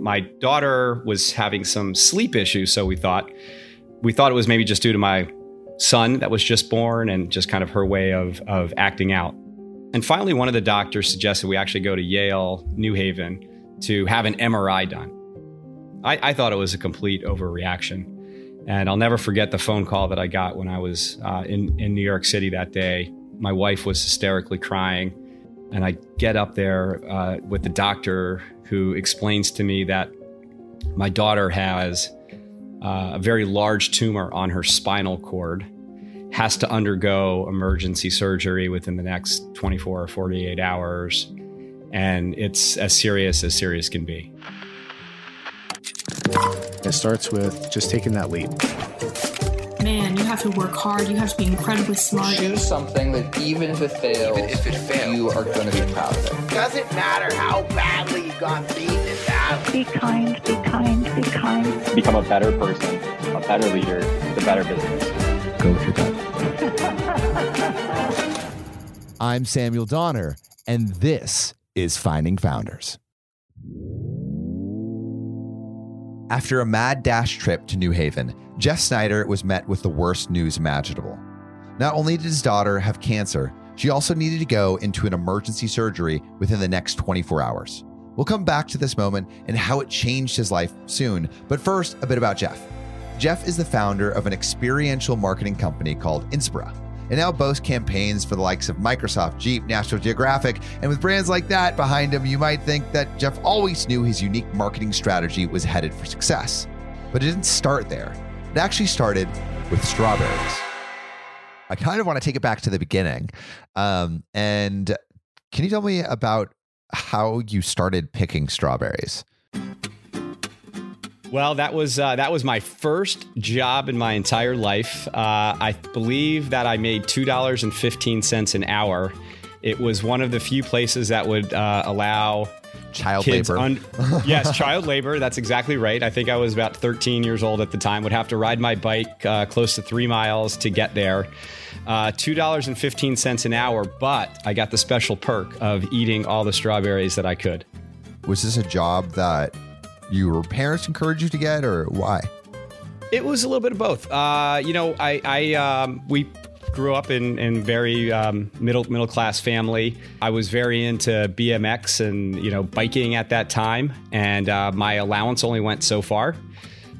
My daughter was having some sleep issues, so we thought we thought it was maybe just due to my son that was just born and just kind of her way of of acting out. And finally, one of the doctors suggested we actually go to Yale New Haven to have an MRI done. I, I thought it was a complete overreaction. And I'll never forget the phone call that I got when I was uh, in, in New York City that day. My wife was hysterically crying. And I get up there uh, with the doctor who explains to me that my daughter has uh, a very large tumor on her spinal cord, has to undergo emergency surgery within the next 24 or 48 hours. And it's as serious as serious can be. It starts with just taking that leap. Man, you have to work hard. You have to be incredibly smart. Choose something that even if it fails, Even if it fails. you are going to be proud of it. Doesn't matter how badly you beaten in. Be kind, be kind, be kind. become a better person, a better leader, the better business. Go with your gut. I'm Samuel Donner, and this is Finding Founders. After a mad dash trip to New Haven, Jeff Snyder was met with the worst news imaginable. Not only did his daughter have cancer, she also needed to go into an emergency surgery within the next 24 hours. We'll come back to this moment and how it changed his life soon, but first, a bit about Jeff. Jeff is the founder of an experiential marketing company called Inspira, and now boasts campaigns for the likes of Microsoft, Jeep, National Geographic, and with brands like that behind him, you might think that Jeff always knew his unique marketing strategy was headed for success. But it didn't start there. It actually started with strawberries. I kind of want to take it back to the beginning. Um, and can you tell me about how you started picking strawberries? Well, that was uh, that was my first job in my entire life. Uh, I believe that I made two dollars and fifteen cents an hour. It was one of the few places that would uh, allow Child labor. un- yes, child labor. That's exactly right. I think I was about 13 years old at the time. Would have to ride my bike uh, close to three miles to get there. Uh, Two dollars and fifteen cents an hour, but I got the special perk of eating all the strawberries that I could. Was this a job that your parents encouraged you to get, or why? It was a little bit of both. Uh, you know, I, I um, we grew up in in very um, middle middle class family. I was very into BMX and you know biking at that time, and uh, my allowance only went so far.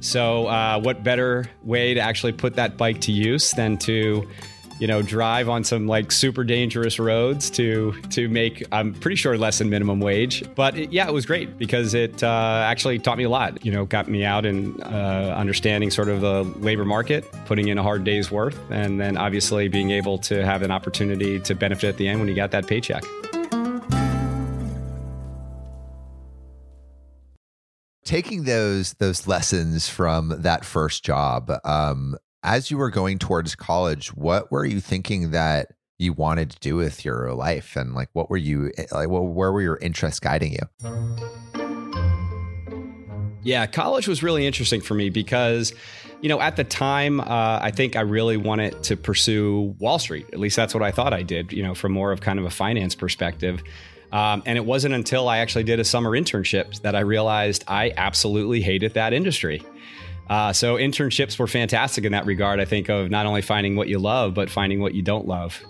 So, uh, what better way to actually put that bike to use than to you know drive on some like super dangerous roads to to make i'm pretty sure less than minimum wage. But it, yeah it was great because it uh, actually taught me a lot you know got me out and uh, understanding sort of the labor market putting in a hard day's worth and then obviously being able to have an opportunity to benefit at the end when you got that paycheck. Taking those those lessons from that first job um as you were going towards college what were you thinking that you wanted to do with your life and like what were you like what, where were your interests guiding you Yeah, college was really interesting for me because, you know, at the time, uh, I think I really wanted to pursue Wall Street. At least that's what I thought I did, you know, from more of kind of a finance perspective. Um, and it wasn't until I actually did a summer internship that I realized I absolutely hated that industry. Uh, so internships were fantastic in that regard. I think of not only finding what you love, but finding what you don't love.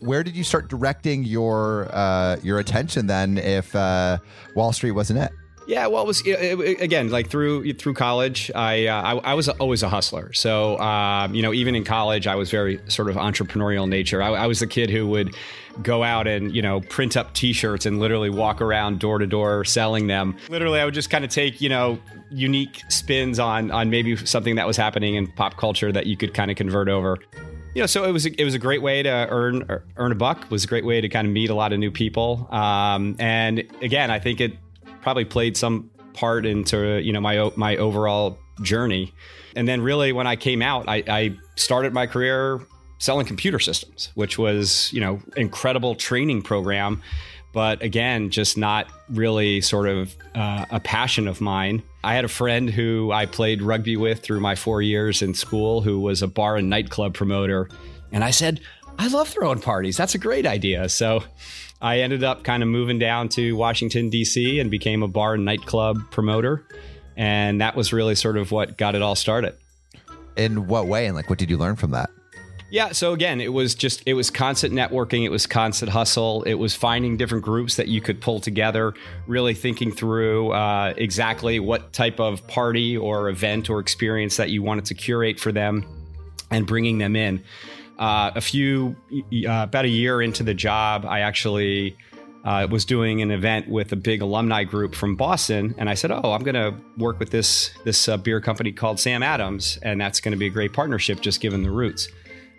where did you start directing your uh your attention then if uh wall street wasn't it Yeah, well, it was it, it- again like through through college. I uh, I, I was always a hustler. So um, you know, even in college, I was very sort of entrepreneurial nature. I, I was the kid who would go out and you know print up T-shirts and literally walk around door to door selling them. Literally, I would just kind of take you know unique spins on on maybe something that was happening in pop culture that you could kind of convert over. You know, so it was a, it was a great way to earn earn a buck. Was a great way to kind of meet a lot of new people. Um, and again, I think it probably played some part into you know my my overall journey. And then really when I came out, I, I started my career selling computer systems, which was you know incredible training program, but again just not really sort of uh, a passion of mine. I had a friend who I played rugby with through my four years in school, who was a bar and nightclub promoter, and I said. I love throwing parties. That's a great idea. So I ended up kind of moving down to Washington, D.C., and became a bar and nightclub promoter. And that was really sort of what got it all started. In what way? And like, what did you learn from that? Yeah, so again, it was just it was constant networking, it was constant hustle, it was finding different groups that you could pull together, really thinking through uh, exactly what type of party or event or experience that you wanted to curate for them, and bringing them in. Uh, a few uh, about a year into the job, I actually uh, was doing an event with a big alumni group from Boston, and I said, "Oh, I'm going to work with this this uh, beer company called Sam Adams, and that's going to be a great partnership, just given the roots."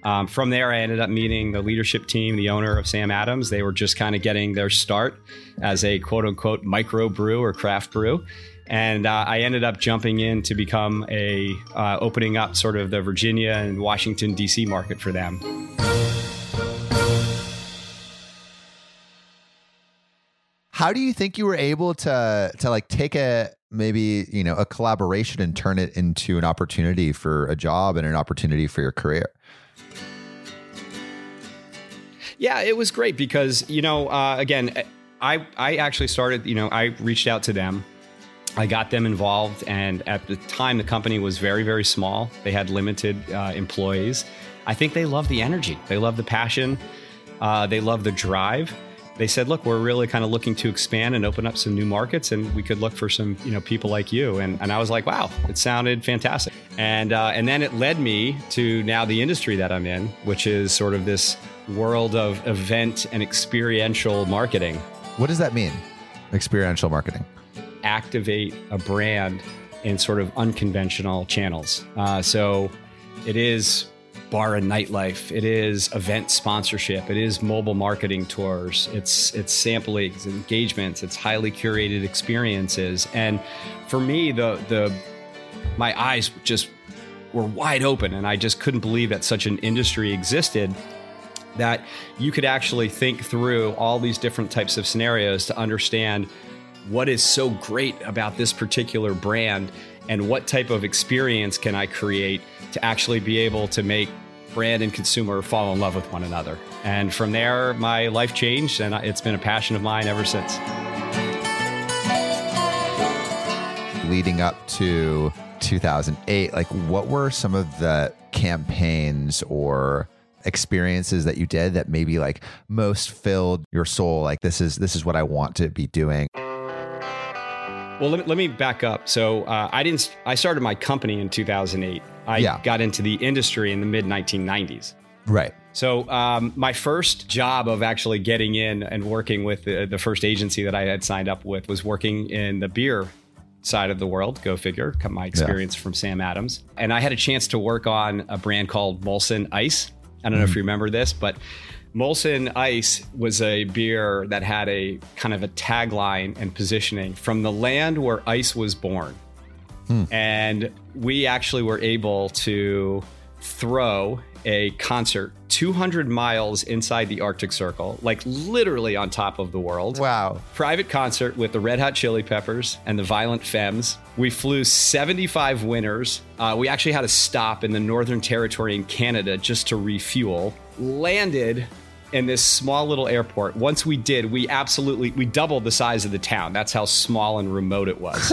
Um, from there, I ended up meeting the leadership team, the owner of Sam Adams. They were just kind of getting their start as a quote unquote micro brew or craft brew. And uh, I ended up jumping in to become a uh, opening up sort of the Virginia and Washington, D.C. market for them. How do you think you were able to to like take a maybe you know a collaboration and turn it into an opportunity for a job and an opportunity for your career? Yeah, it was great because you know, uh, again, I I actually started. You know, I reached out to them. I got them involved, and at the time, the company was very very small. They had limited uh, employees. I think they love the energy. They love the passion. Uh, they love the drive. They said, "Look, we're really kind of looking to expand and open up some new markets, and we could look for some, you know, people like you." And, and I was like, "Wow, it sounded fantastic." And uh, and then it led me to now the industry that I'm in, which is sort of this world of event and experiential marketing. What does that mean? Experiential marketing. Activate a brand in sort of unconventional channels. Uh, so it is bar and nightlife. It is event sponsorship. It is mobile marketing tours. It's it's samplings, engagements. It's highly curated experiences. And for me, the the my eyes just were wide open, and I just couldn't believe that such an industry existed that you could actually think through all these different types of scenarios to understand what is so great about this particular brand and what type of experience can I create to actually be able to make brand and consumer fall in love with one another. And from there, my life changed, and it's been a passion of mine ever since. Leading up to 2008, like what were some of the campaigns or experiences that you did that maybe like most filled your soul like this is this is what i want to be doing well let me, let me back up. So uh, i didn't i started my company in 2008 i Yeah. got into the industry in the mid 1990s right. So um, my first job of actually getting in and working with the, the first agency that i had signed up with was working in the beer side of the world. Go figure. Come my experience from sam adams. And i had a chance to work on a brand called molson ice i don't know if mm-hmm. you remember this but molson ice was a beer that had a kind of a tagline and positioning from the land where ice was born. Hmm. And we actually were able to throw a concert 200 miles inside the Arctic Circle, like literally on top of the world. wow Private concert with the Red Hot Chili Peppers and the Violent Femmes. We flew 75 winners. Uh, we actually had to stop in the Northern Territory in Canada just to refuel. Landed in this small little airport. Once we did, we absolutely we doubled the size of the town. That's how small and remote it was.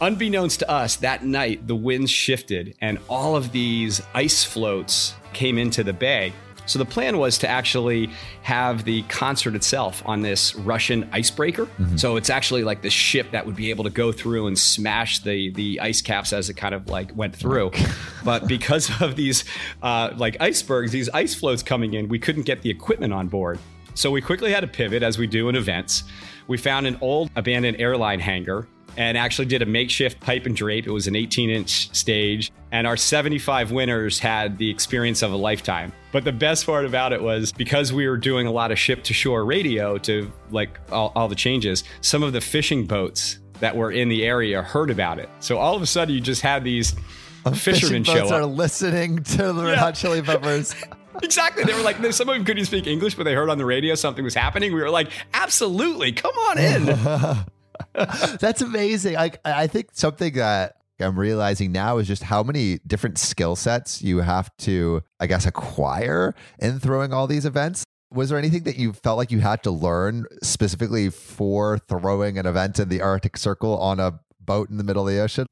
Unbeknownst to us, that night the winds shifted and all of these ice floats came into the bay. So the plan was to actually have the concert itself on this Russian icebreaker. So it's actually like the ship that would be able to go through and smash the the ice caps as it kind of like went through. but because of these uh, like icebergs, these ice floats coming in, we couldn't get the equipment on board. So we quickly had to pivot as we do in events. We found an old abandoned airline hangar and actually did a makeshift pipe and drape. It was an 18 inch stage, and our 75 winners had the experience of a lifetime. But the best part about it was because we were doing a lot of ship to shore radio to like all, all the changes, some of the fishing boats that were in the area heard about it. So all of a sudden, you just had these fishermen Fishing show boats up. are listening to the Yeah. Hot Chili Peppers. Exactly. They were like, some of them couldn't speak English, but they heard on the radio something was happening. We were like, absolutely, come on in. That's amazing. Like I think something that I'm realizing now is just how many different skill sets you have to, I guess, acquire in throwing all these events. Was there anything that you felt like you had to learn specifically for throwing an event in the Arctic Circle on a boat in the middle of the ocean?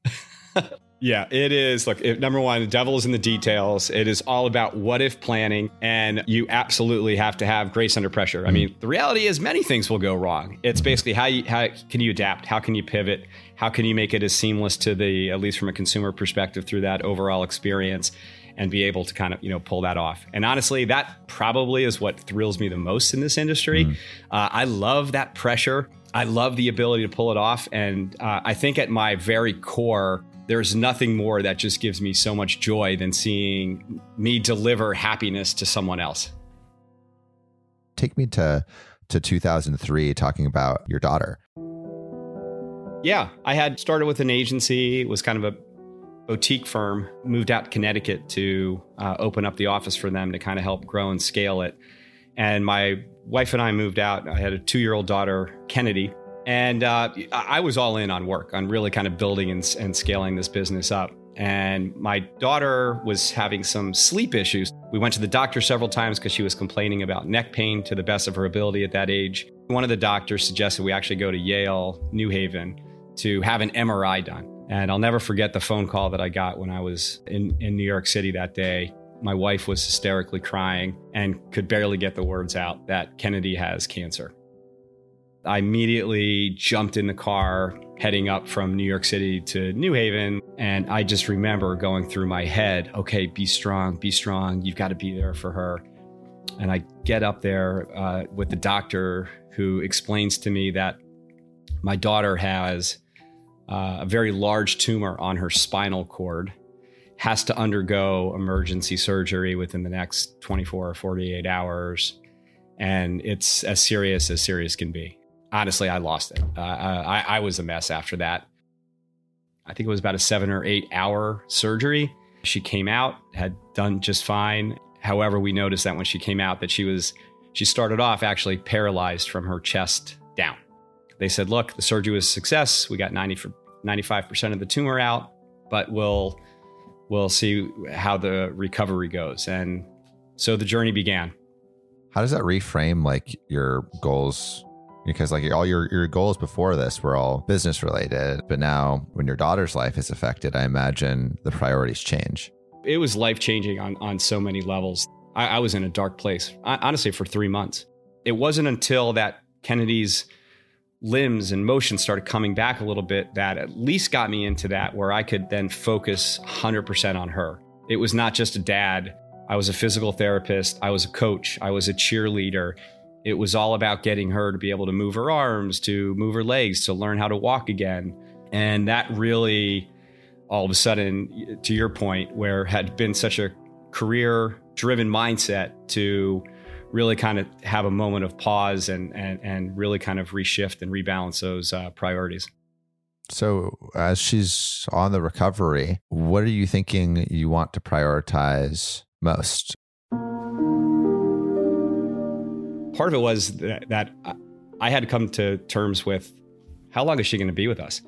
Yeah, it is. Look, it, number one, the devil is in the details. It is all about what if planning, and you absolutely have to have grace under pressure. I mean, the reality is many things will go wrong. It's basically how you how can you adapt? How can you pivot? How can you make it as seamless to the at least from a consumer perspective through that overall experience? and be able to kind of you know pull that off. And honestly, that probably is what thrills me the most in this industry. Mm. Uh, I love that pressure. I love the ability to pull it off, and uh, I think at my very core, there's nothing more that just gives me so much joy than seeing me deliver happiness to someone else. Take me to to 2003 talking about your daughter. Yeah, I had started with an agency, was kind of a boutique firm, moved out to Connecticut to uh, open up the office for them to kind of help grow and scale it. And my wife and I moved out. I had a two year old daughter, Kennedy, and uh, I was all in on work, on really kind of building and, and scaling this business up. And my daughter was having some sleep issues. We went to the doctor several times because she was complaining about neck pain to the best of her ability at that age. One of the doctors suggested we actually go to Yale, New Haven, to have an MRI done. And I'll never forget the phone call that I got when I was in, in New York City that day. My wife was hysterically crying and could barely get the words out that Kennedy has cancer. I immediately jumped in the car heading up from New York City to New Haven. And I just remember going through my head, okay, be strong, be strong. You've got to be there for her. And I get up there uh, with the doctor who explains to me that my daughter has uh, a very large tumor on her spinal cord, has to undergo emergency surgery within the next 24 or 48 hours. And it's as serious as serious can be honestly, I lost it. Uh, I, I was a mess after that. I think it was about a seven or eight hour surgery. She came out, had done just fine. However, we noticed that when she came out, that she was she started off actually paralyzed from her chest down. They said, "Look, the surgery was a success. We got 90 for 95% of the tumor out, but we'll we'll see how the recovery goes." And so the journey began. How does that reframe like your goals because like all your your goals before this were all business related but now when your daughter's life is affected i imagine the priorities change. It was life changing on on so many levels. I, I, was in a dark place honestly for three months. It wasn't until that kennedy's limbs and motion started coming back a little bit that at least got me into that where i could then focus 100% on her. It was not just a dad. I was a physical therapist. I was a coach. I was a cheerleader it was all about getting her to be able to move her arms, to move her legs, to learn how to walk again. And that really, all of a sudden, to your point, where had been such a career driven mindset to really kind of have a moment of pause and, and, and really kind of reshift and rebalance those uh, priorities. So, as she's on the recovery, what are you thinking you want to prioritize most? Part of it was that, that I had to come to terms with how long is she going to be with us?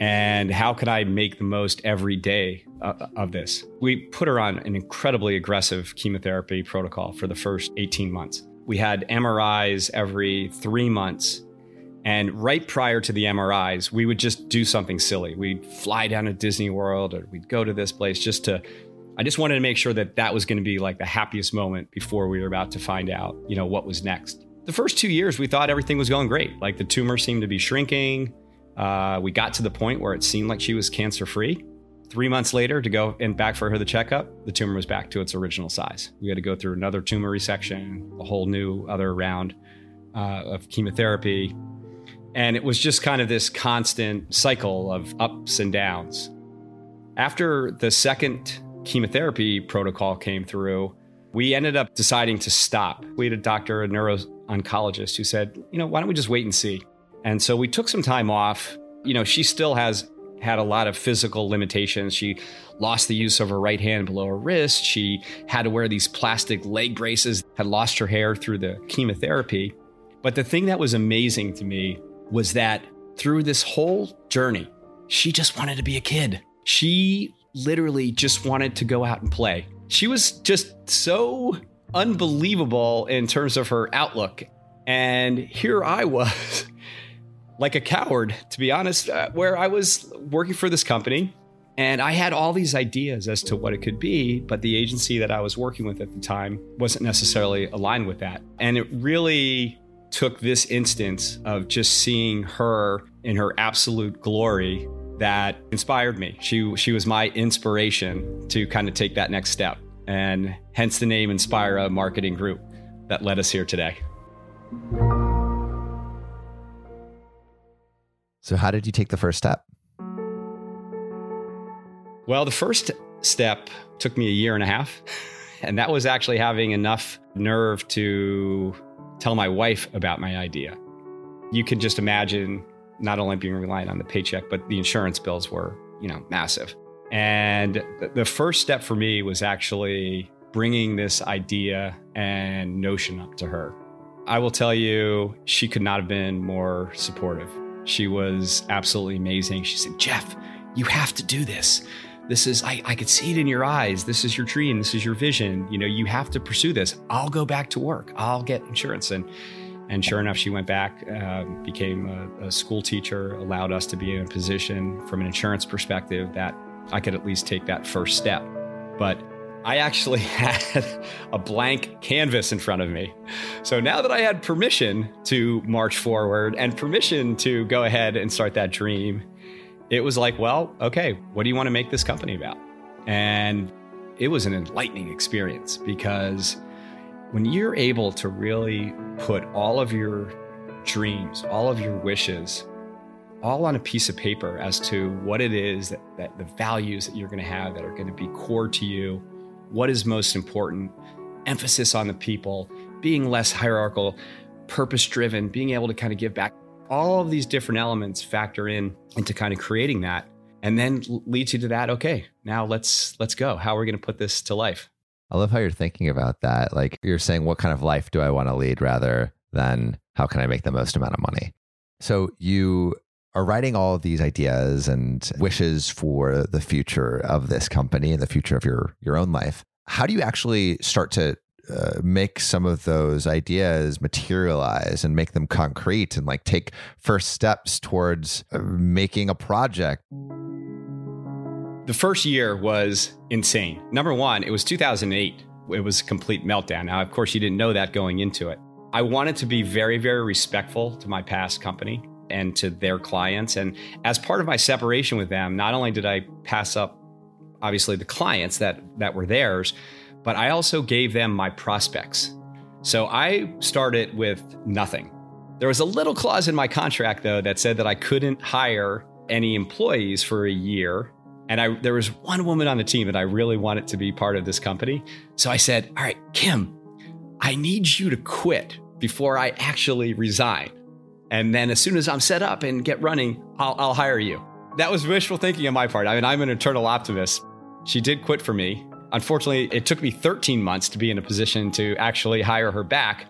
And how can I make the most every day uh, of this? We put her on an incredibly aggressive chemotherapy protocol for the first 18 months. We had MRIs every three months. And right prior to the MRIs, we would just do something silly. We'd fly down to Disney World or we'd go to this place just to I just wanted to make sure that that was going to be like the happiest moment before we were about to find out, you know, what was next. The first two years, we thought everything was going great. Like the tumor seemed to be shrinking. Uh, we got to the point where it seemed like she was cancer free. Three months later, to go and back for her the checkup, the tumor was back to its original size. We had to go through another tumor resection, a whole new other round uh, of chemotherapy. And it was just kind of this constant cycle of ups and downs. After the second chemotherapy protocol came through, we ended up deciding to stop. We had a doctor, a neuro oncologist, who said, you know, why don't we just wait and see? And so we took some time off. You know, she still has had a lot of physical limitations. She lost the use of her right hand below her wrist. She had to wear these plastic leg braces, had lost her hair through the chemotherapy. But the thing that was amazing to me was that through this whole journey, she just wanted to be a kid. She literally just wanted to go out and play. She was just so unbelievable in terms of her outlook. And here I was, like a coward, to be honest, uh, where I was working for this company and I had all these ideas as to what it could be, but the agency that I was working with at the time wasn't necessarily aligned with that. And it really took this instance of just seeing her in her absolute glory that inspired me. She she was my inspiration to kind of take that next step. And hence the name Inspira Marketing Group that led us here today. So how did you take the first step? Well, the first step took me a year and a half. And that was actually having enough nerve to tell my wife about my idea. You can just imagine not only being reliant on the paycheck, but the insurance bills were, you know, massive. And the first step for me was actually bringing this idea and notion up to her. I will tell you, she could not have been more supportive. She was absolutely amazing. She said, Jeff, you have to do this this is I, I could see it in your eyes this is your dream this is your vision you know you have to pursue this i'll go back to work i'll get insurance and and sure enough she went back uh, became a, a school teacher allowed us to be in a position from an insurance perspective that i could at least take that first step but I actually had a blank canvas in front of me. So now that I had permission to march forward and permission to go ahead and start that dream, it was like, well, okay, what do you want to make this company about? And it was an enlightening experience because when you're able to really put all of your dreams, all of your wishes, all on a piece of paper as to what it is that, that the values that you're going to have that are going to be core to you, what is most important, emphasis on the people, being less hierarchical, purpose driven, being able to kind of give back all of these different elements factor in into kind of creating that and then leads you to that okay now let's let's go. How are we going to put this to life i love how you're thinking about that. Like you're saying what kind of life do i want to lead rather than how can i make the most amount of money? So you are writing all of these ideas and wishes for the future of this company and the future of your your own life. How do you actually start to uh, make some of those ideas materialize and make them concrete and like take first steps towards uh, making a project. The first year was insane. Number one, it was 2008. It was a complete meltdown. Now, of course, you didn't know that going into it. I wanted to be very, very respectful to my past company and to their clients. And as part of my separation with them, not only did I pass up, obviously, the clients that, that were theirs, but I also gave them my prospects. So I started with nothing. There was a little clause in my contract, though, that said that I couldn't hire any employees for a year. And I, there was one woman on the team that I really wanted to be part of this company. So I said, All right, Kim, I need you to quit before I actually resign. And then as soon as I'm set up and get running, I'll, I'll hire you. That was wishful thinking on my part. I mean, I'm an eternal optimist. She did quit for me, Unfortunately, it took me 13 months to be in a position to actually hire her back.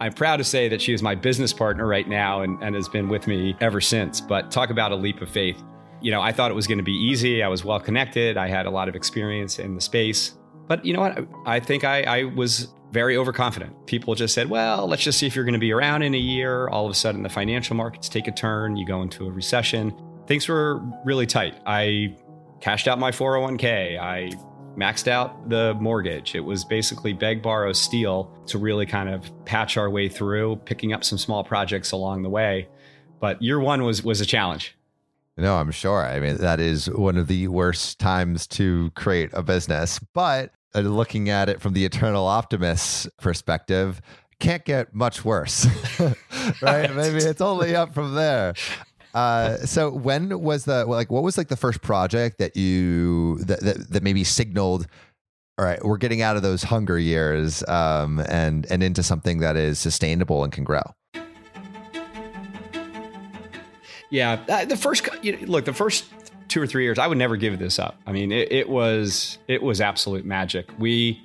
I'm proud to say that she is my business partner right now and, and has been with me ever since. But talk about a leap of faith. You know, I thought it was going to be easy. I was well connected. I had a lot of experience in the space. But you know what? I think I, I was very overconfident. People just said, well, let's just see if you're going to be around in a year. All of a sudden, the financial markets take a turn. You go into a recession. Things were really tight. I cashed out my 401k. I maxed out the mortgage. It was basically beg, borrow, steal to really kind of patch our way through, picking up some small projects along the way. But year one was was a challenge. No, I'm sure. I mean, that is one of the worst times to create a business. But uh, looking at it from the eternal optimist perspective, can't get much worse, right? Maybe it's only up from there. Uh, so when was the like what was like the first project that you that that, that maybe signaled all right we're getting out of those hunger years um, and and into something that is sustainable and can grow yeah. Uh, the first you know, look the first two or three years i would never give this up. I mean it, it was it was absolute magic. We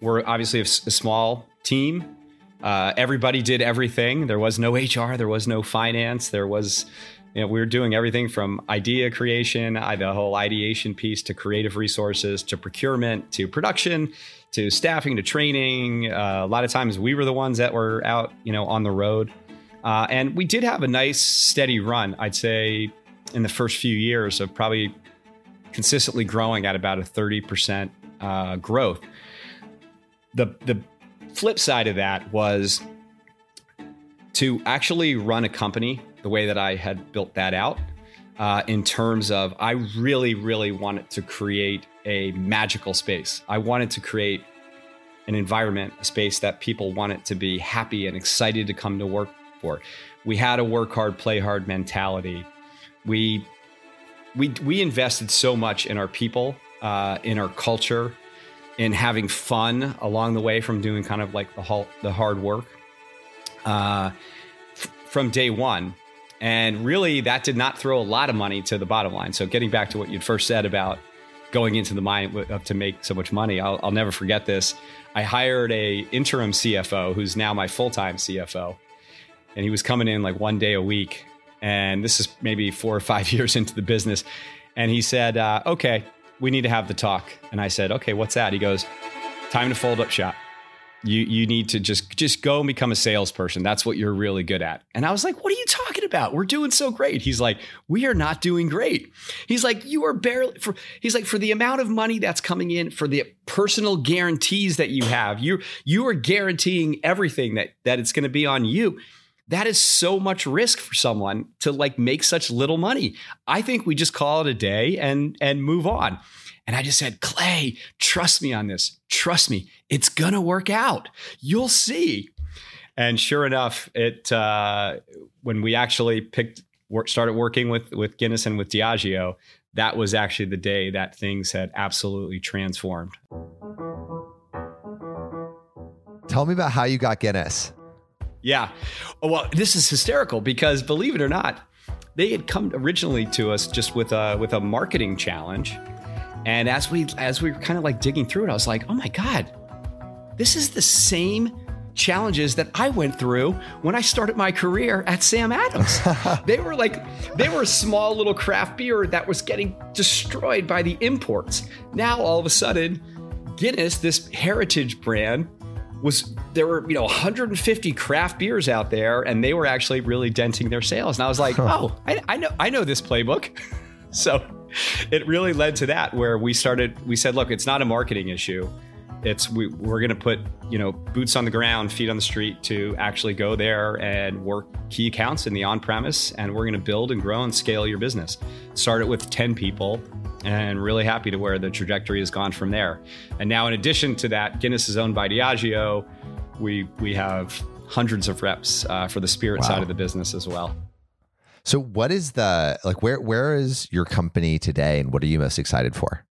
were obviously a, a small team. Uh, everybody did everything. There was no hr there was no finance there was You know, we were doing everything from idea creation, the whole ideation piece, to creative resources, to procurement, to production, to staffing, to training. Uh, a lot of times, we were the ones that were out, you know, on the road, uh, and we did have a nice steady run. I'd say in the first few years of probably consistently growing at about a thirty percent uh, growth. The the flip side of that was to actually run a company the way that I had built that out. Uh, in terms of, I really, really wanted to create a magical space. I wanted to create an environment, a space that people wanted to be happy and excited to come to work for. We had a work hard, play hard mentality. We we we invested so much in our people, uh, in our culture, in having fun along the way from doing kind of like the the hard work uh, f- from day one. And really, that did not throw a lot of money to the bottom line. So, getting back to what you'd first said about going into the mine to make so much money, I'll, I'll never forget this. I hired a interim CFO who's now my full time CFO, and he was coming in like one day a week. And this is maybe four or five years into the business. And he said, uh, "Okay, we need to have the talk." And I said, "Okay, what's that?" He goes, "Time to fold up shop." you you need to just just go and become a salesperson. That's what you're really good at. And I was like, "What are you talking about? We're doing so great." He's like, "We are not doing great." He's like, "You are barely for." He's like, "For the amount of money that's coming in, for the personal guarantees that you have, you you are guaranteeing everything that that it's going to be on you." That is so much risk for someone to like make such little money. I think we just call it a day and and move on. And I just said, Clay, trust me on this. Trust me. It's going to work out. You'll see. And sure enough, it uh, when we actually picked work, started working with with Guinness and with Diageo, that was actually the day that things had absolutely transformed. Tell me about how you got Guinness. Yeah. Oh, well, this is hysterical because believe it or not, they had come originally to us just with a with a marketing challenge and as we as we were kind of like digging through it, I was like, oh my God, this is the same challenges that I went through when I started my career at Sam Adams. they were like, they were a small little craft beer that was getting destroyed by the imports. Now all of a sudden, Guinness, this heritage brand, was there were you know 150 craft beers out there, and they were actually really denting their sales. And I was like, oh, I, I know I know this playbook. so it really led to that where we started we said look it's not a marketing issue. It's we, we're going to put you know boots on the ground feet on the street to actually go there and work key accounts in the on-premise and we're going to build and grow and scale your business. Start it with 10 people and really happy to where the trajectory has gone from there. And now in addition to that guinness is owned by diageo we we have hundreds of reps uh, for the spirit wow. side of the business as well so what is the like where where is your company today and what are you most excited for?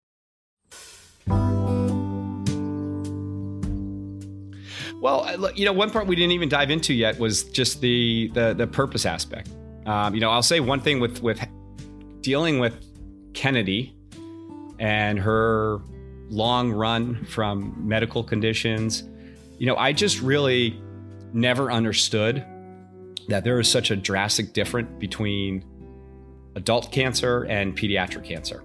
Well, you know, one part we didn't even dive into yet was just the the, the purpose aspect. Um, you know, I'll say one thing with with dealing with Kennedy and her long run from medical conditions. You know, I just really never understood that there is such a drastic difference between adult cancer and pediatric cancer.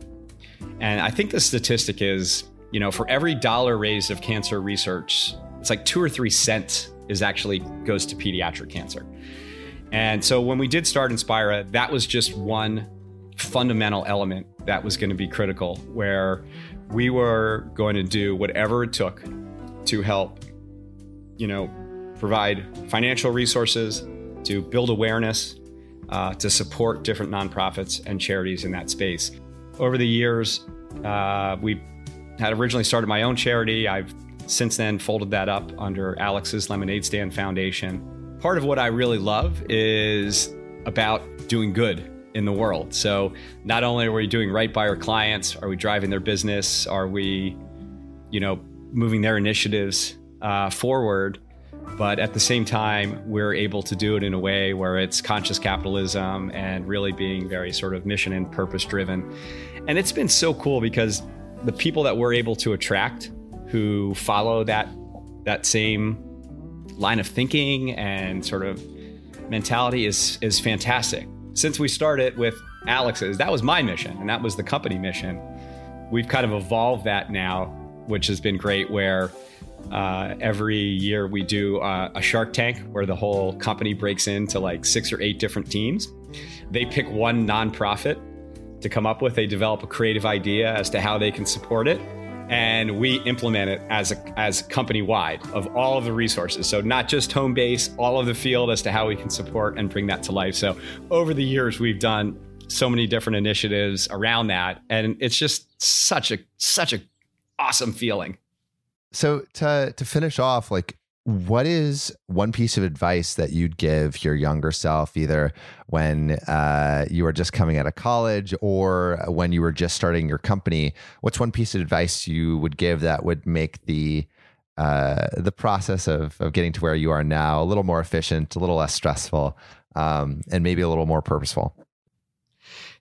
And I think the statistic is, you know, for every dollar raised of cancer research, it's like two or three cents is actually goes to pediatric cancer. And so when we did start Inspira, that was just one fundamental element that was going to be critical, where we were going to do whatever it took to help, you know, provide financial resources, to build awareness, uh, to support different nonprofits and charities in that space. Over the years, uh, we had originally started my own charity. I've since then folded that up under Alex's Lemonade Stand Foundation. Part of what I really love is about doing good in the world. So not only are we doing right by our clients, are we driving their business, are we, you know, moving their initiatives uh, forward, but at the same time, we're able to do it in a way where it's conscious capitalism and really being very sort of mission and purpose driven. And it's been so cool because the people that we're able to attract who follow that that same line of thinking and sort of mentality is is fantastic. since we started with Alex's, that was my mission and that was the company mission. We've kind of evolved that now, which has been great. Where uh, every year we do uh, a Shark Tank where the whole company breaks into like six or eight different teams. They pick one nonprofit to come up with. They develop a creative idea as to how they can support it, and we implement it as a as company wide of all of the resources. So not just home base, all of the field as to how we can support and bring that to life. So over the years, we've done so many different initiatives around that, and it's just such a such a awesome feeling. So to to finish off, like what is one piece of advice that you'd give your younger self, either when uh, you were just coming out of college or when you were just starting your company? What's one piece of advice you would give that would make the uh, the process of of getting to where you are now a little more efficient, a little less stressful, um, and maybe a little more purposeful?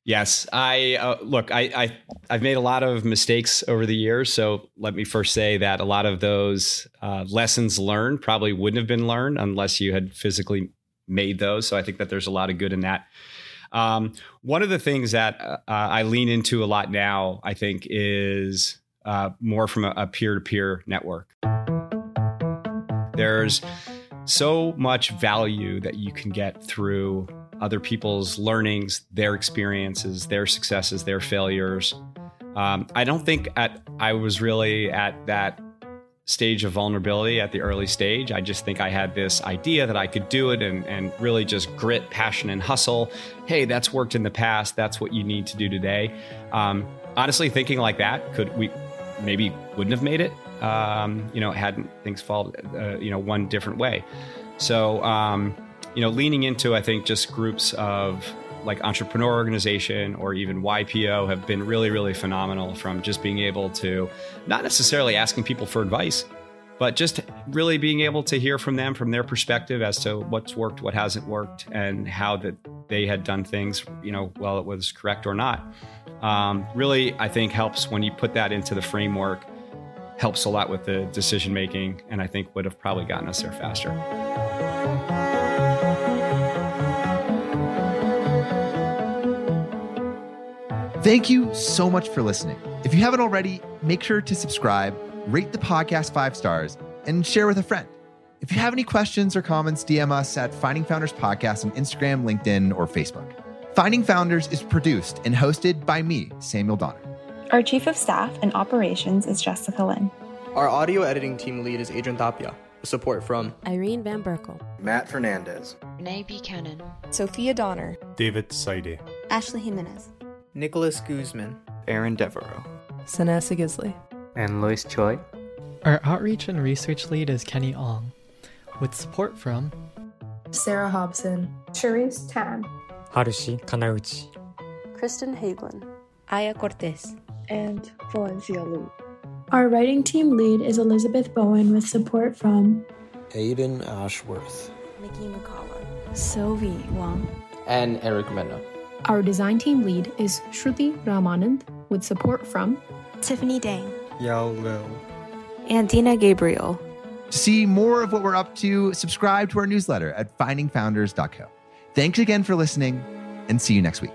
Yes, I uh, look. I, I I've made a lot of mistakes over the years. So let me first say that a lot of those uh, lessons learned probably wouldn't have been learned unless you had physically made those. So I think that there's a lot of good in that. Um, one of the things that uh, I lean into a lot now, I think, is uh, more from a peer to peer network. There's so much value that you can get through other people's learnings, their experiences, their successes, their failures. Um, I don't think at I was really at that stage of vulnerability at the early stage. I just think I had this idea that I could do it and, and really just grit, passion, and hustle. Hey, that's worked in the past. That's what you need to do today. Um, honestly, thinking like that could we maybe wouldn't have made it. Um, you know, hadn't things fall uh, you know one different way. So um, you know, leaning into I think just groups of like entrepreneur organization or even YPO have been really, really phenomenal from just being able to not necessarily asking people for advice, but just really being able to hear from them from their perspective as to what's worked, what hasn't worked, and how that they had done things, you know, well, it was correct or not. Um, really, I think helps when you put that into the framework, helps a lot with the decision making, and I think would have probably gotten us there faster. Thank you so much for listening. If you haven't already, make sure to subscribe, rate the podcast five stars, and share with a friend. If you have any questions or comments, DM us at Finding Founders Podcast on Instagram, LinkedIn, or Facebook. Finding Founders is produced and hosted by me, Samuel Donner. Our Chief of Staff and Operations is Jessica Lynn. Our audio editing team lead is Adrian Tapia. Support from Irene Van Berkel, Matt Fernandez, Renee Buchanan, Sophia Donner, David Saide, Ashley Jimenez. Nicholas Guzman, Aaron Devereaux, Sanessa Gisley, and Lois Choi. Our outreach and research lead is Kenny Ong, with support from Sarah Hobson, Cherise Tan, Harushi Kanauchi, Kristen Hagelin, Aya Cortez, and Valencia Lu. Our writing team lead is Elizabeth Bowen with support from Aiden Ashworth, Nikki McCullough, Sylvie Wang, and Eric Mena. Our design team lead is Shruti Ramanand with support from Tiffany Dang, Yao Liu, and Dina Gabriel. To see more of what we're up to, subscribe to our newsletter at findingfounders.co. Thanks again for listening and see you next week.